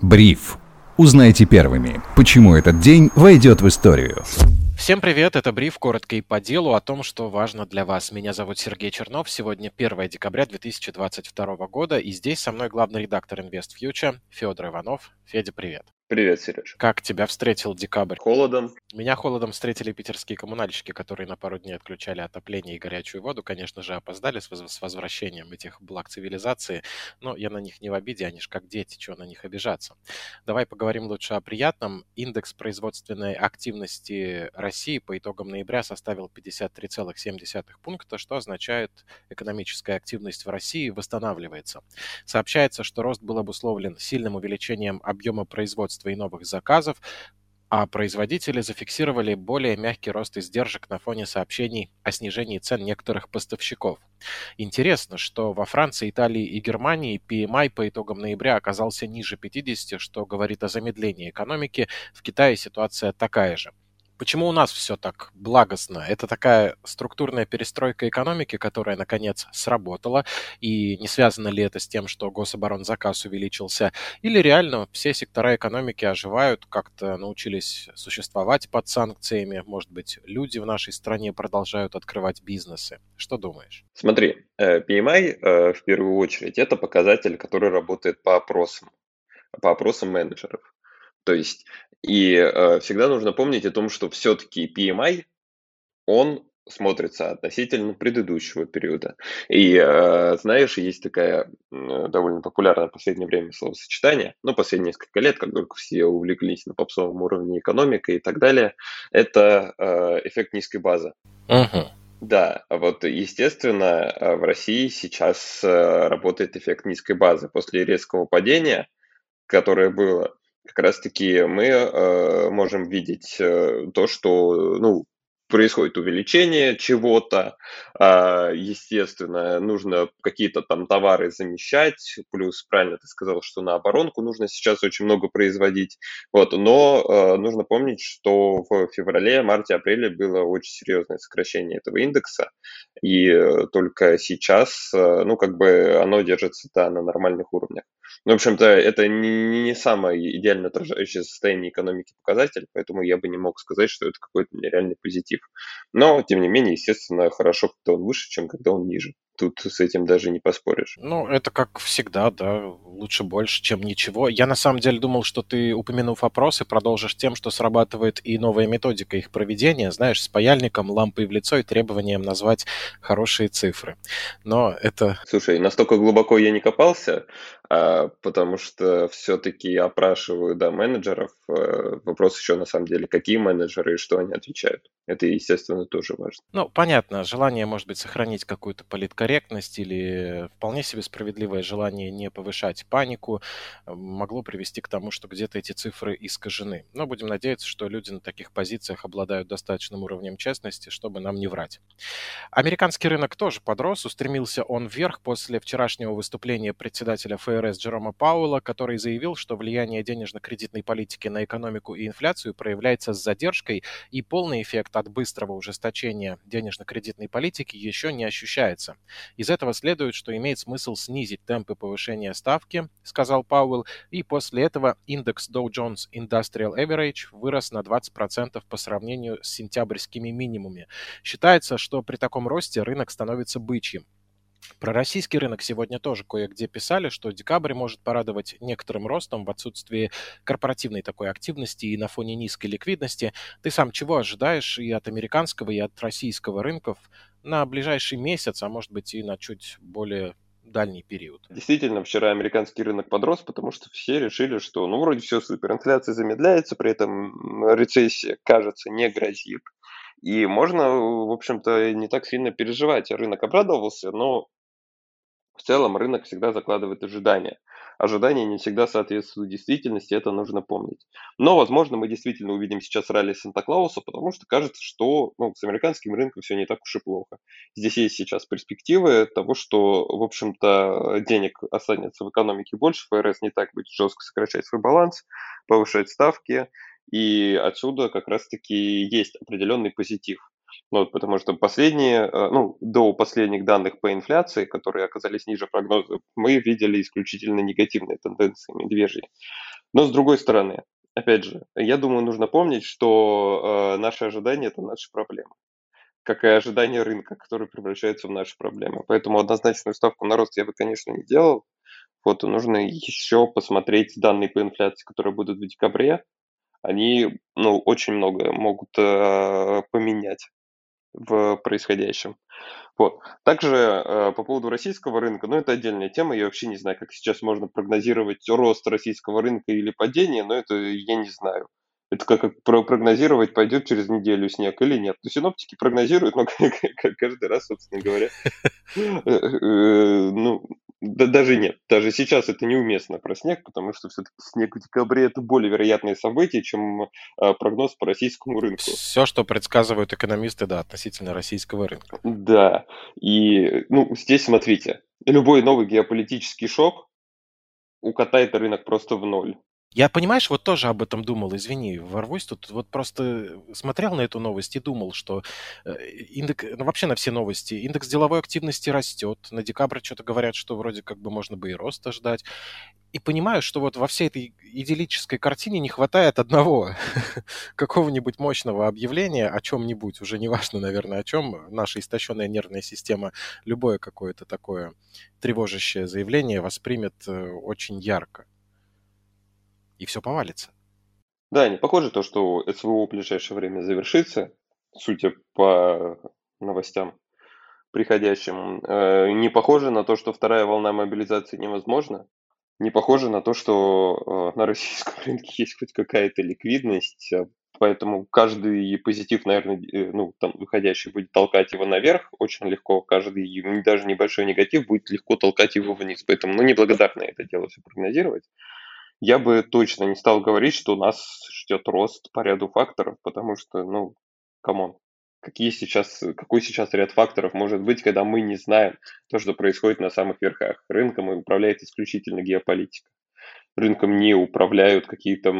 Бриф. Узнайте первыми, почему этот день войдет в историю. Всем привет, это Бриф, коротко и по делу о том, что важно для вас. Меня зовут Сергей Чернов, сегодня 1 декабря 2022 года, и здесь со мной главный редактор InvestFuture Федор Иванов. Федя, привет. Привет, Сереж. Как тебя встретил декабрь? Холодом. Меня холодом встретили питерские коммунальщики, которые на пару дней отключали отопление и горячую воду. Конечно же, опоздали с, с возвращением этих благ цивилизации, но я на них не в обиде, они же как дети, чего на них обижаться. Давай поговорим лучше о приятном. Индекс производственной активности России по итогам ноября составил 53,7 пункта, что означает, экономическая активность в России восстанавливается. Сообщается, что рост был обусловлен сильным увеличением объема производства производства и новых заказов, а производители зафиксировали более мягкий рост издержек на фоне сообщений о снижении цен некоторых поставщиков. Интересно, что во Франции, Италии и Германии PMI по итогам ноября оказался ниже 50, что говорит о замедлении экономики. В Китае ситуация такая же. Почему у нас все так благостно? Это такая структурная перестройка экономики, которая, наконец, сработала, и не связано ли это с тем, что гособоронзаказ увеличился, или реально все сектора экономики оживают, как-то научились существовать под санкциями, может быть, люди в нашей стране продолжают открывать бизнесы. Что думаешь? Смотри, э, PMI э, в первую очередь это показатель, который работает по опросам, по опросам менеджеров. То есть и э, всегда нужно помнить о том, что все-таки PMI, он смотрится относительно предыдущего периода. И э, знаешь, есть такая э, довольно популярное в последнее время словосочетание, ну, последние несколько лет, как только все увлеклись на попсовом уровне экономикой и так далее, это э, эффект низкой базы. Uh-huh. Да, вот естественно, э, в России сейчас э, работает эффект низкой базы. После резкого падения, которое было, как раз-таки мы э, можем видеть э, то, что, ну, происходит увеличение чего-то, а, естественно, нужно какие-то там товары замещать, плюс, правильно ты сказал, что на оборонку нужно сейчас очень много производить, вот, но э, нужно помнить, что в феврале, марте, апреле было очень серьезное сокращение этого индекса, и только сейчас, ну, как бы оно держится, да, на нормальных уровнях. Ну, в общем-то, это не, не самое идеально отражающее состояние экономики показатель, поэтому я бы не мог сказать, что это какой-то нереальный позитив. Но, тем не менее, естественно, хорошо, когда он выше, чем когда он ниже. Тут с этим даже не поспоришь. Ну, это как всегда, да, лучше больше, чем ничего. Я на самом деле думал, что ты, упомянув опросы, продолжишь тем, что срабатывает и новая методика их проведения, знаешь, с паяльником, лампой в лицо и требованием назвать хорошие цифры. Но это... Слушай, настолько глубоко я не копался, потому что все-таки опрашиваю, да, менеджеров. Э, вопрос еще на самом деле, какие менеджеры и что они отвечают. Это, естественно, тоже важно. Ну, понятно, желание, может быть, сохранить какую-то политкорректность или вполне себе справедливое желание не повышать панику э, могло привести к тому, что где-то эти цифры искажены. Но будем надеяться, что люди на таких позициях обладают достаточным уровнем честности, чтобы нам не врать. Американский рынок тоже подрос, устремился он вверх после вчерашнего выступления председателя ФРС ФРС Джерома Пауэлла, который заявил, что влияние денежно-кредитной политики на экономику и инфляцию проявляется с задержкой, и полный эффект от быстрого ужесточения денежно-кредитной политики еще не ощущается. Из этого следует, что имеет смысл снизить темпы повышения ставки, сказал Пауэлл, и после этого индекс Dow Jones Industrial Average вырос на 20% по сравнению с сентябрьскими минимумами. Считается, что при таком росте рынок становится бычьим. Про российский рынок сегодня тоже кое-где писали, что декабрь может порадовать некоторым ростом в отсутствии корпоративной такой активности и на фоне низкой ликвидности. Ты сам чего ожидаешь и от американского, и от российского рынков на ближайший месяц, а может быть и на чуть более дальний период. Действительно, вчера американский рынок подрос, потому что все решили, что ну вроде все супер, инфляция замедляется, при этом рецессия, кажется, не грозит. И можно, в общем-то, не так сильно переживать. Рынок обрадовался, но в целом рынок всегда закладывает ожидания. Ожидания не всегда соответствуют действительности, это нужно помнить. Но, возможно, мы действительно увидим сейчас ралли Санта-Клауса, потому что кажется, что ну, с американским рынком все не так уж и плохо. Здесь есть сейчас перспективы того, что, в общем-то, денег останется в экономике больше, ФРС не так будет жестко сокращать свой баланс, повышать ставки, и отсюда как раз-таки есть определенный позитив. Ну, потому что последние, э, ну, до последних данных по инфляции, которые оказались ниже прогнозов, мы видели исключительно негативные тенденции медвежьи. Но с другой стороны, опять же, я думаю, нужно помнить, что э, наши ожидания это наши проблемы, как и ожидания рынка, которые превращаются в наши проблемы. Поэтому однозначную ставку на рост я бы, конечно, не делал. Вот нужно еще посмотреть данные по инфляции, которые будут в декабре. Они, ну, очень много могут э, поменять в происходящем. Вот. Также э, по поводу российского рынка, ну это отдельная тема, я вообще не знаю, как сейчас можно прогнозировать рост российского рынка или падение, но это я не знаю. Это как, прогнозировать, пойдет через неделю снег или нет. То синоптики прогнозируют, но каждый раз, собственно говоря, э, э, ну, да, даже нет. Даже сейчас это неуместно про снег, потому что все-таки снег в декабре это более вероятное событие, чем э, прогноз по российскому рынку. Все, что предсказывают экономисты, да, относительно российского рынка. Да. И, ну, здесь смотрите, любой новый геополитический шок укатает рынок просто в ноль. Я, понимаешь, вот тоже об этом думал, извини, ворвусь тут, вот просто смотрел на эту новость и думал, что э, индекс, ну вообще на все новости, индекс деловой активности растет, на декабрь что-то говорят, что вроде как бы можно бы и роста ждать, и понимаю, что вот во всей этой идиллической картине не хватает одного, какого-нибудь мощного объявления о чем-нибудь, уже неважно, наверное, о чем, наша истощенная нервная система любое какое-то такое тревожащее заявление воспримет э, очень ярко и все повалится. Да, не похоже то, что СВО в ближайшее время завершится, судя по новостям приходящим. Э, не похоже на то, что вторая волна мобилизации невозможна. Не похоже на то, что э, на российском рынке есть хоть какая-то ликвидность, поэтому каждый позитив, наверное, э, ну, там, выходящий будет толкать его наверх очень легко, каждый даже небольшой негатив будет легко толкать его вниз, поэтому, ну, неблагодарно это дело все прогнозировать я бы точно не стал говорить, что нас ждет рост по ряду факторов, потому что, ну, come on, какие сейчас, какой сейчас ряд факторов может быть, когда мы не знаем то, что происходит на самых верхах. Рынком управляет исключительно геополитика рынком не управляют какие-то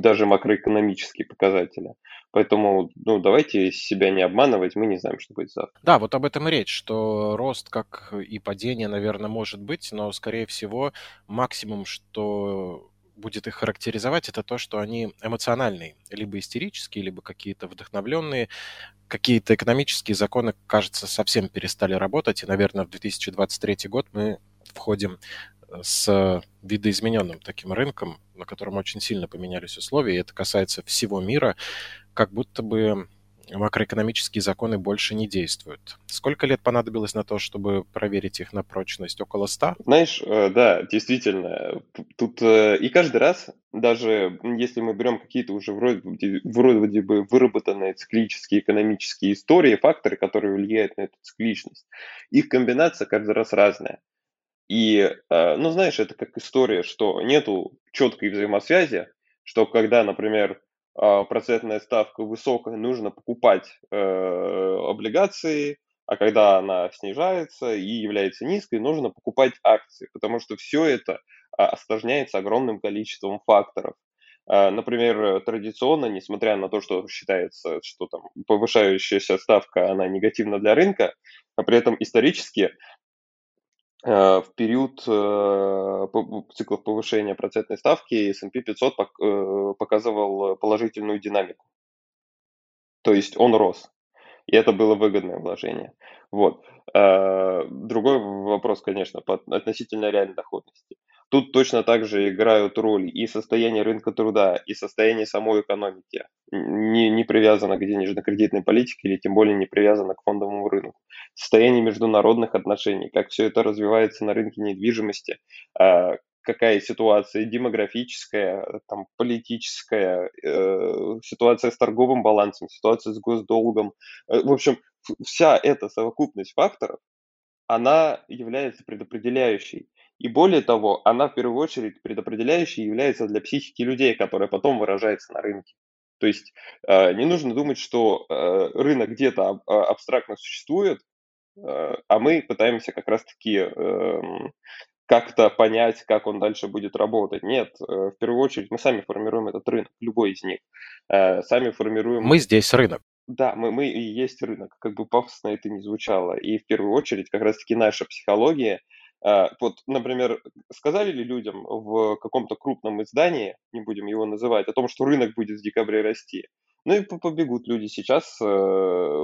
даже макроэкономические показатели. Поэтому, ну, давайте себя не обманывать, мы не знаем, что будет завтра. Да, вот об этом и речь, что рост, как и падение, наверное, может быть, но, скорее всего, максимум, что будет их характеризовать, это то, что они эмоциональные, либо истерические, либо какие-то вдохновленные, какие-то экономические законы, кажется, совсем перестали работать, и, наверное, в 2023 год мы входим с видоизмененным таким рынком, на котором очень сильно поменялись условия, и это касается всего мира, как будто бы макроэкономические законы больше не действуют. Сколько лет понадобилось на то, чтобы проверить их на прочность? Около ста? Знаешь, э, да, действительно. Тут э, и каждый раз, даже если мы берем какие-то уже вроде, вроде бы выработанные циклические экономические истории, факторы, которые влияют на эту цикличность, их комбинация каждый раз разная. И, э, ну, знаешь, это как история, что нету четкой взаимосвязи, что когда, например, процентная ставка высокая, нужно покупать э, облигации, а когда она снижается и является низкой, нужно покупать акции, потому что все это а, осложняется огромным количеством факторов. А, например, традиционно, несмотря на то, что считается, что там повышающаяся ставка, она негативна для рынка, а при этом исторически в период э, циклов повышения процентной ставки S&P 500 э, показывал положительную динамику. То есть он рос. И это было выгодное вложение. Вот. Другой вопрос, конечно, относительно реальной доходности. Тут точно так же играют роль и состояние рынка труда, и состояние самой экономики. Не, не привязано к денежно-кредитной политике или тем более не привязано к фондовому рынку. Состояние международных отношений, как все это развивается на рынке недвижимости, а, какая ситуация демографическая, там, политическая, э, ситуация с торговым балансом, ситуация с госдолгом. Э, в общем, вся эта совокупность факторов, она является предопределяющей. И более того, она в первую очередь предопределяющей является для психики людей, которая потом выражается на рынке. То есть э, не нужно думать, что э, рынок где-то а, абстрактно существует, э, а мы пытаемся как раз-таки эм, как-то понять, как он дальше будет работать. Нет, в первую очередь мы сами формируем этот рынок, любой из них. Сами формируем... Мы здесь рынок. Да, мы, мы и есть рынок, как бы пафосно это не звучало. И в первую очередь как раз-таки наша психология – вот, например, сказали ли людям в каком-то крупном издании, не будем его называть, о том, что рынок будет в декабре расти? Ну и побегут люди сейчас э,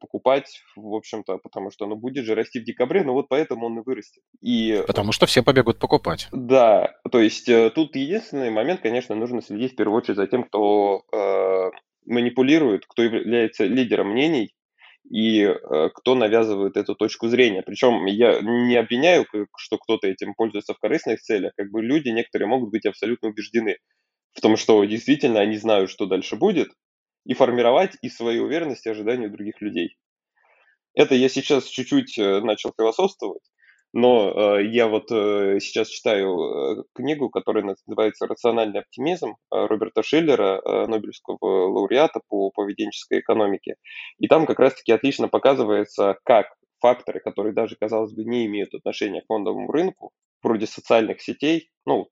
покупать, в общем-то, потому что оно будет же расти в декабре, но вот поэтому он и вырастет. И... Потому что все побегут покупать. Да, то есть э, тут единственный момент, конечно, нужно следить в первую очередь за тем, кто э, манипулирует, кто является лидером мнений, и э, кто навязывает эту точку зрения. Причем я не обвиняю, что кто-то этим пользуется в корыстных целях. Как бы люди некоторые могут быть абсолютно убеждены в том, что действительно они знают, что дальше будет, и формировать и свою уверенность и ожидания других людей. Это я сейчас чуть-чуть э, начал философствовать, но э, я вот э, сейчас читаю э, книгу, которая называется «Рациональный оптимизм» э, Роберта Шиллера, э, Нобелевского лауреата по поведенческой экономике. И там как раз-таки отлично показывается, как факторы, которые даже, казалось бы, не имеют отношения к фондовому рынку, вроде социальных сетей, ну,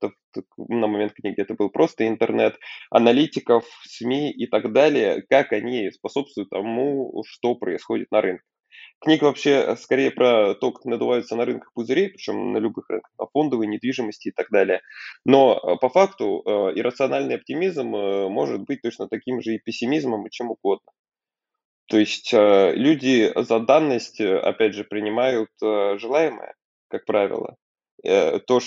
на момент книги это был просто интернет, аналитиков, СМИ и так далее, как они способствуют тому, что происходит на рынке. Книга вообще э, скорее про то, как надуваются на рынках пузыри, причем на любых рынках, на фондовой, недвижимости и так далее. Но э, по факту э, иррациональный оптимизм может быть точно таким же и пессимизмом, и чем угодно. То есть люди за данность, опять же, принимают желаемое, как правило, то,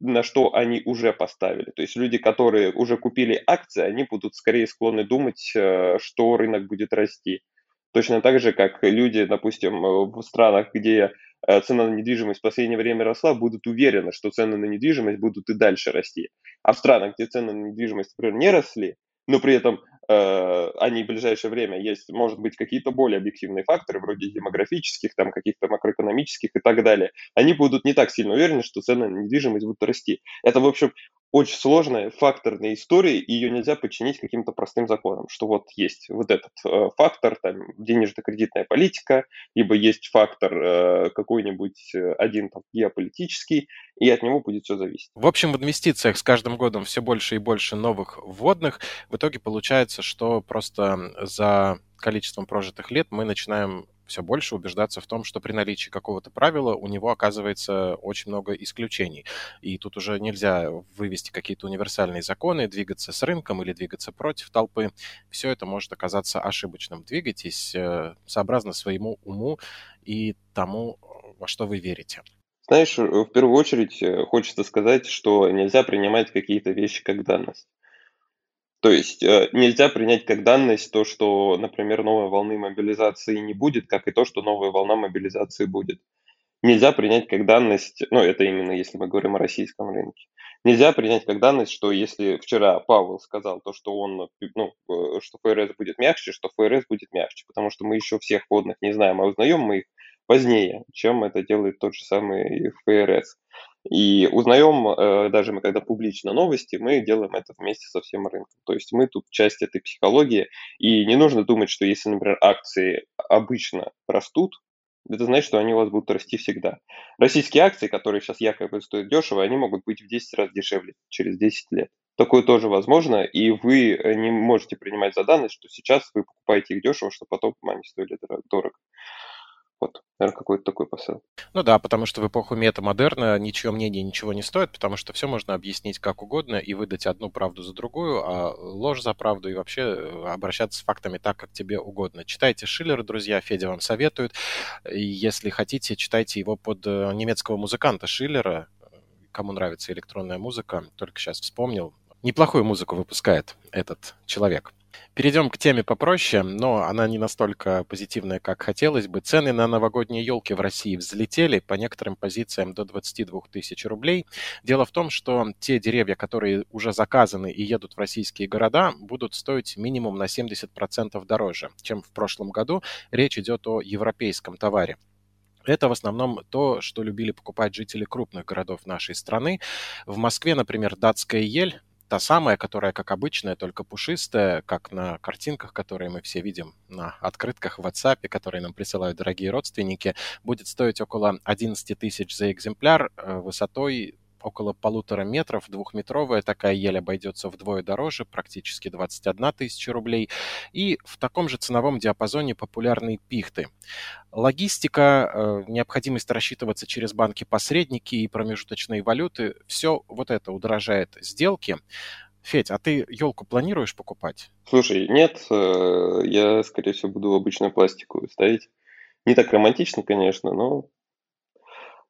на что они уже поставили. То есть люди, которые уже купили акции, они будут скорее склонны думать, что рынок будет расти. Точно так же, как люди, допустим, э, в странах, где э, цена на недвижимость в последнее время росла, будут уверены, что цены на недвижимость будут и дальше расти. А в странах, где цены на недвижимость, например, не росли, но при этом э, они в ближайшее время есть, может быть, какие-то более объективные факторы, вроде демографических, там, каких-то макроэкономических и так далее, они будут не так сильно уверены, что цены на недвижимость будут расти. Это, в общем, очень сложная факторная история, и ее нельзя подчинить каким-то простым законам, что вот есть вот этот э, фактор, там, денежно-кредитная политика, либо есть фактор э, какой-нибудь э, один там, геополитический, и от него будет все зависеть. В общем, в инвестициях с каждым годом все больше и больше новых вводных. В итоге получается, что просто за количеством прожитых лет мы начинаем все больше убеждаться в том, что при наличии какого-то правила у него оказывается очень много исключений. И тут уже нельзя вывести какие-то универсальные законы, двигаться с рынком или двигаться против толпы. Все это может оказаться ошибочным. Двигайтесь э, сообразно своему уму и тому, во что вы верите. Знаешь, в первую очередь э, хочется сказать, что нельзя принимать какие-то вещи как данность. То есть э, нельзя принять как данность то, что, например, новой волны мобилизации не будет, как и то, что новая волна мобилизации будет. Нельзя принять как данность, ну это именно если мы говорим о российском рынке, нельзя принять как данность, что если вчера Павел сказал то, что он, ну, э, что ФРС будет мягче, что ФРС будет мягче, потому что мы еще всех водных не знаем, а узнаем мы их позднее, чем это делает тот же самый ФРС. И узнаем, э, даже мы когда публично новости, мы делаем это вместе со всем рынком. То есть мы тут часть этой психологии, и не нужно думать, что если, например, акции обычно растут, это значит, что они у вас будут расти всегда. Российские акции, которые сейчас якобы стоят дешево, они могут быть в 10 раз дешевле через 10 лет. Такое тоже возможно, и вы не можете принимать за данность, что сейчас вы покупаете их дешево, чтобы потом они стоили дорого. Вот, наверное, какой-то такой посыл. Ну да, потому что в эпоху метамодерна ничье мнение ничего не стоит, потому что все можно объяснить как угодно и выдать одну правду за другую, а ложь за правду и вообще э, обращаться с фактами так, как тебе угодно. Читайте Шиллера, друзья, Федя вам советует. Если хотите, читайте его под э, немецкого музыканта Шиллера. Кому нравится электронная музыка, только сейчас вспомнил. Неплохую музыку выпускает этот человек. Перейдем к теме попроще, но она не настолько позитивная, как хотелось бы. Цены на новогодние елки в России взлетели по некоторым позициям до 22 тысяч рублей. Дело в том, что те деревья, которые уже заказаны и едут в российские города, будут стоить минимум на 70% дороже, чем в прошлом году. Речь идет о европейском товаре. Это в основном то, что любили покупать жители крупных городов нашей страны. В Москве, например, датская ель та самая, которая, как обычная, только пушистая, как на картинках, которые мы все видим на открытках в WhatsApp, которые нам присылают дорогие родственники, будет стоить около 11 тысяч за экземпляр э, высотой около полутора метров, двухметровая такая ель обойдется вдвое дороже, практически 21 тысяча рублей. И в таком же ценовом диапазоне популярные пихты. Логистика, э, необходимость рассчитываться через банки-посредники и промежуточные валюты, все вот это удорожает сделки. Федь, а ты елку планируешь покупать? Слушай, нет, э, я, скорее всего, буду обычную пластиковую ставить. Не так романтично, конечно, но,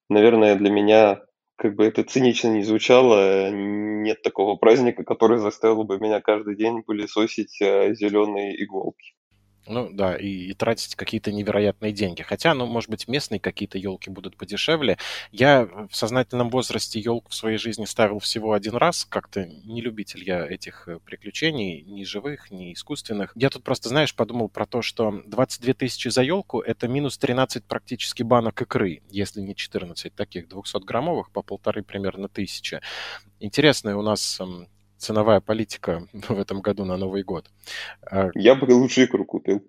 наверное, для меня, как бы это цинично не звучало, нет такого праздника, который заставил бы меня каждый день пылесосить э, зеленые иголки. Ну да, и, и тратить какие-то невероятные деньги. Хотя, ну, может быть, местные какие-то елки будут подешевле. Я в сознательном возрасте елку в своей жизни ставил всего один раз. Как-то не любитель я этих э, приключений, ни живых, ни искусственных. Я тут просто, знаешь, подумал про то, что 22 тысячи за елку – это минус 13 практически банок икры, если не 14 таких 200-граммовых, по полторы примерно тысячи. Интересная у нас ценовая политика в этом году на Новый год. А Я бы лучше икру купил,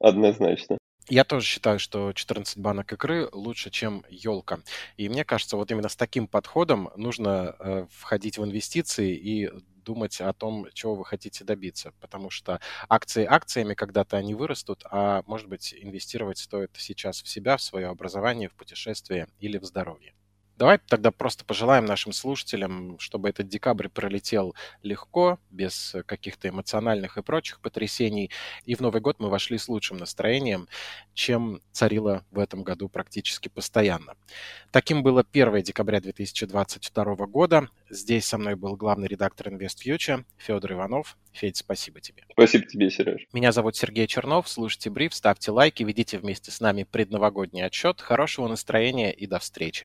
однозначно. Я тоже считаю, что 14 банок икры лучше, чем елка. И мне кажется, вот именно с таким подходом нужно э, входить в инвестиции и думать о том, чего вы хотите добиться. Потому что акции акциями когда-то они вырастут, а может быть инвестировать стоит сейчас в себя, в свое образование, в путешествие или в здоровье. Давай тогда просто пожелаем нашим слушателям, чтобы этот декабрь пролетел легко, без каких-то эмоциональных и прочих потрясений. И в Новый год мы вошли с лучшим настроением, чем царило в этом году практически постоянно. Таким было 1 декабря 2022 года. Здесь со мной был главный редактор InvestFuture Федор Иванов. Федь, спасибо тебе. Спасибо тебе, Сереж. Меня зовут Сергей Чернов. Слушайте бриф, ставьте лайки, ведите вместе с нами предновогодний отчет. Хорошего настроения и до встречи.